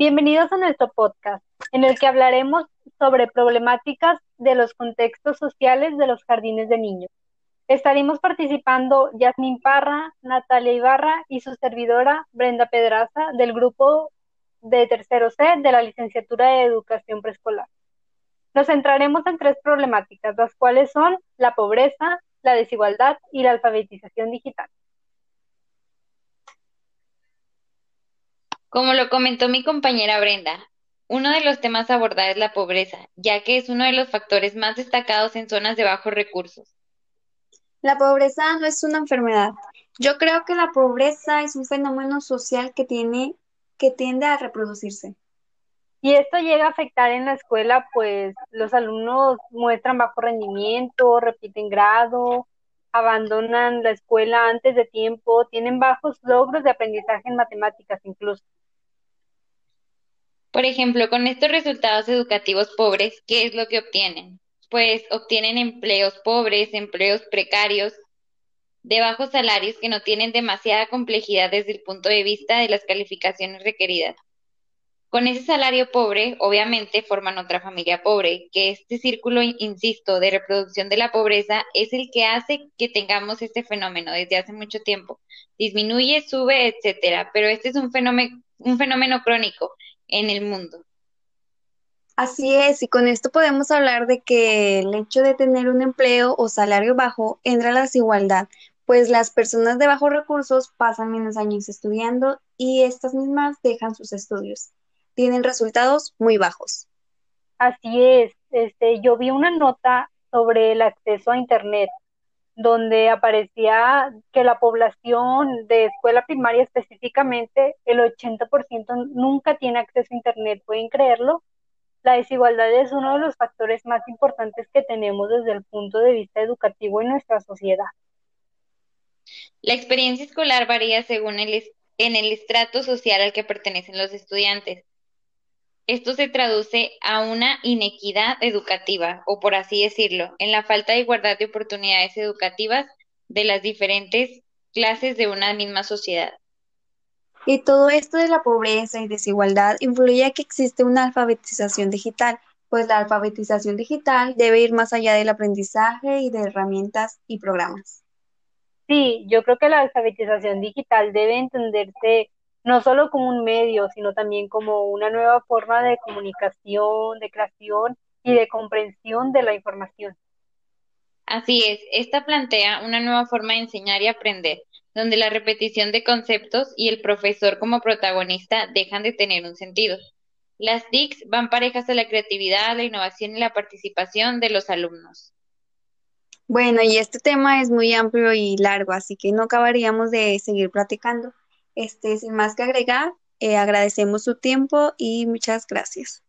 Bienvenidos a nuestro podcast, en el que hablaremos sobre problemáticas de los contextos sociales de los jardines de niños. Estaremos participando Yasmin Parra, Natalia Ibarra y su servidora Brenda Pedraza del grupo de tercero C de la licenciatura de Educación Preescolar. Nos centraremos en tres problemáticas, las cuales son la pobreza, la desigualdad y la alfabetización digital. Como lo comentó mi compañera Brenda, uno de los temas a abordar es la pobreza, ya que es uno de los factores más destacados en zonas de bajos recursos. La pobreza no es una enfermedad. Yo creo que la pobreza es un fenómeno social que tiene que tiende a reproducirse. Y esto llega a afectar en la escuela, pues los alumnos muestran bajo rendimiento, repiten grado, abandonan la escuela antes de tiempo, tienen bajos logros de aprendizaje en matemáticas incluso. Por ejemplo, con estos resultados educativos pobres, ¿qué es lo que obtienen? Pues obtienen empleos pobres, empleos precarios, de bajos salarios que no tienen demasiada complejidad desde el punto de vista de las calificaciones requeridas. Con ese salario pobre, obviamente, forman otra familia pobre, que este círculo, insisto, de reproducción de la pobreza es el que hace que tengamos este fenómeno desde hace mucho tiempo. Disminuye, sube, etcétera, pero este es un fenómeno, un fenómeno crónico en el mundo. Así es, y con esto podemos hablar de que el hecho de tener un empleo o salario bajo entra la desigualdad, pues las personas de bajos recursos pasan menos años estudiando y estas mismas dejan sus estudios. Tienen resultados muy bajos. Así es, este, yo vi una nota sobre el acceso a Internet donde aparecía que la población de escuela primaria específicamente, el 80% nunca tiene acceso a Internet, ¿pueden creerlo? La desigualdad es uno de los factores más importantes que tenemos desde el punto de vista educativo en nuestra sociedad. La experiencia escolar varía según el, en el estrato social al que pertenecen los estudiantes. Esto se traduce a una inequidad educativa, o por así decirlo, en la falta de igualdad de oportunidades educativas de las diferentes clases de una misma sociedad. Y todo esto de la pobreza y desigualdad influye a que existe una alfabetización digital, pues la alfabetización digital debe ir más allá del aprendizaje y de herramientas y programas. Sí, yo creo que la alfabetización digital debe entenderse no solo como un medio, sino también como una nueva forma de comunicación, de creación y de comprensión de la información. Así es, esta plantea una nueva forma de enseñar y aprender, donde la repetición de conceptos y el profesor como protagonista dejan de tener un sentido. Las TICs van parejas a la creatividad, la innovación y la participación de los alumnos. Bueno, y este tema es muy amplio y largo, así que no acabaríamos de seguir platicando. Este, sin más que agregar, eh, agradecemos su tiempo y muchas gracias.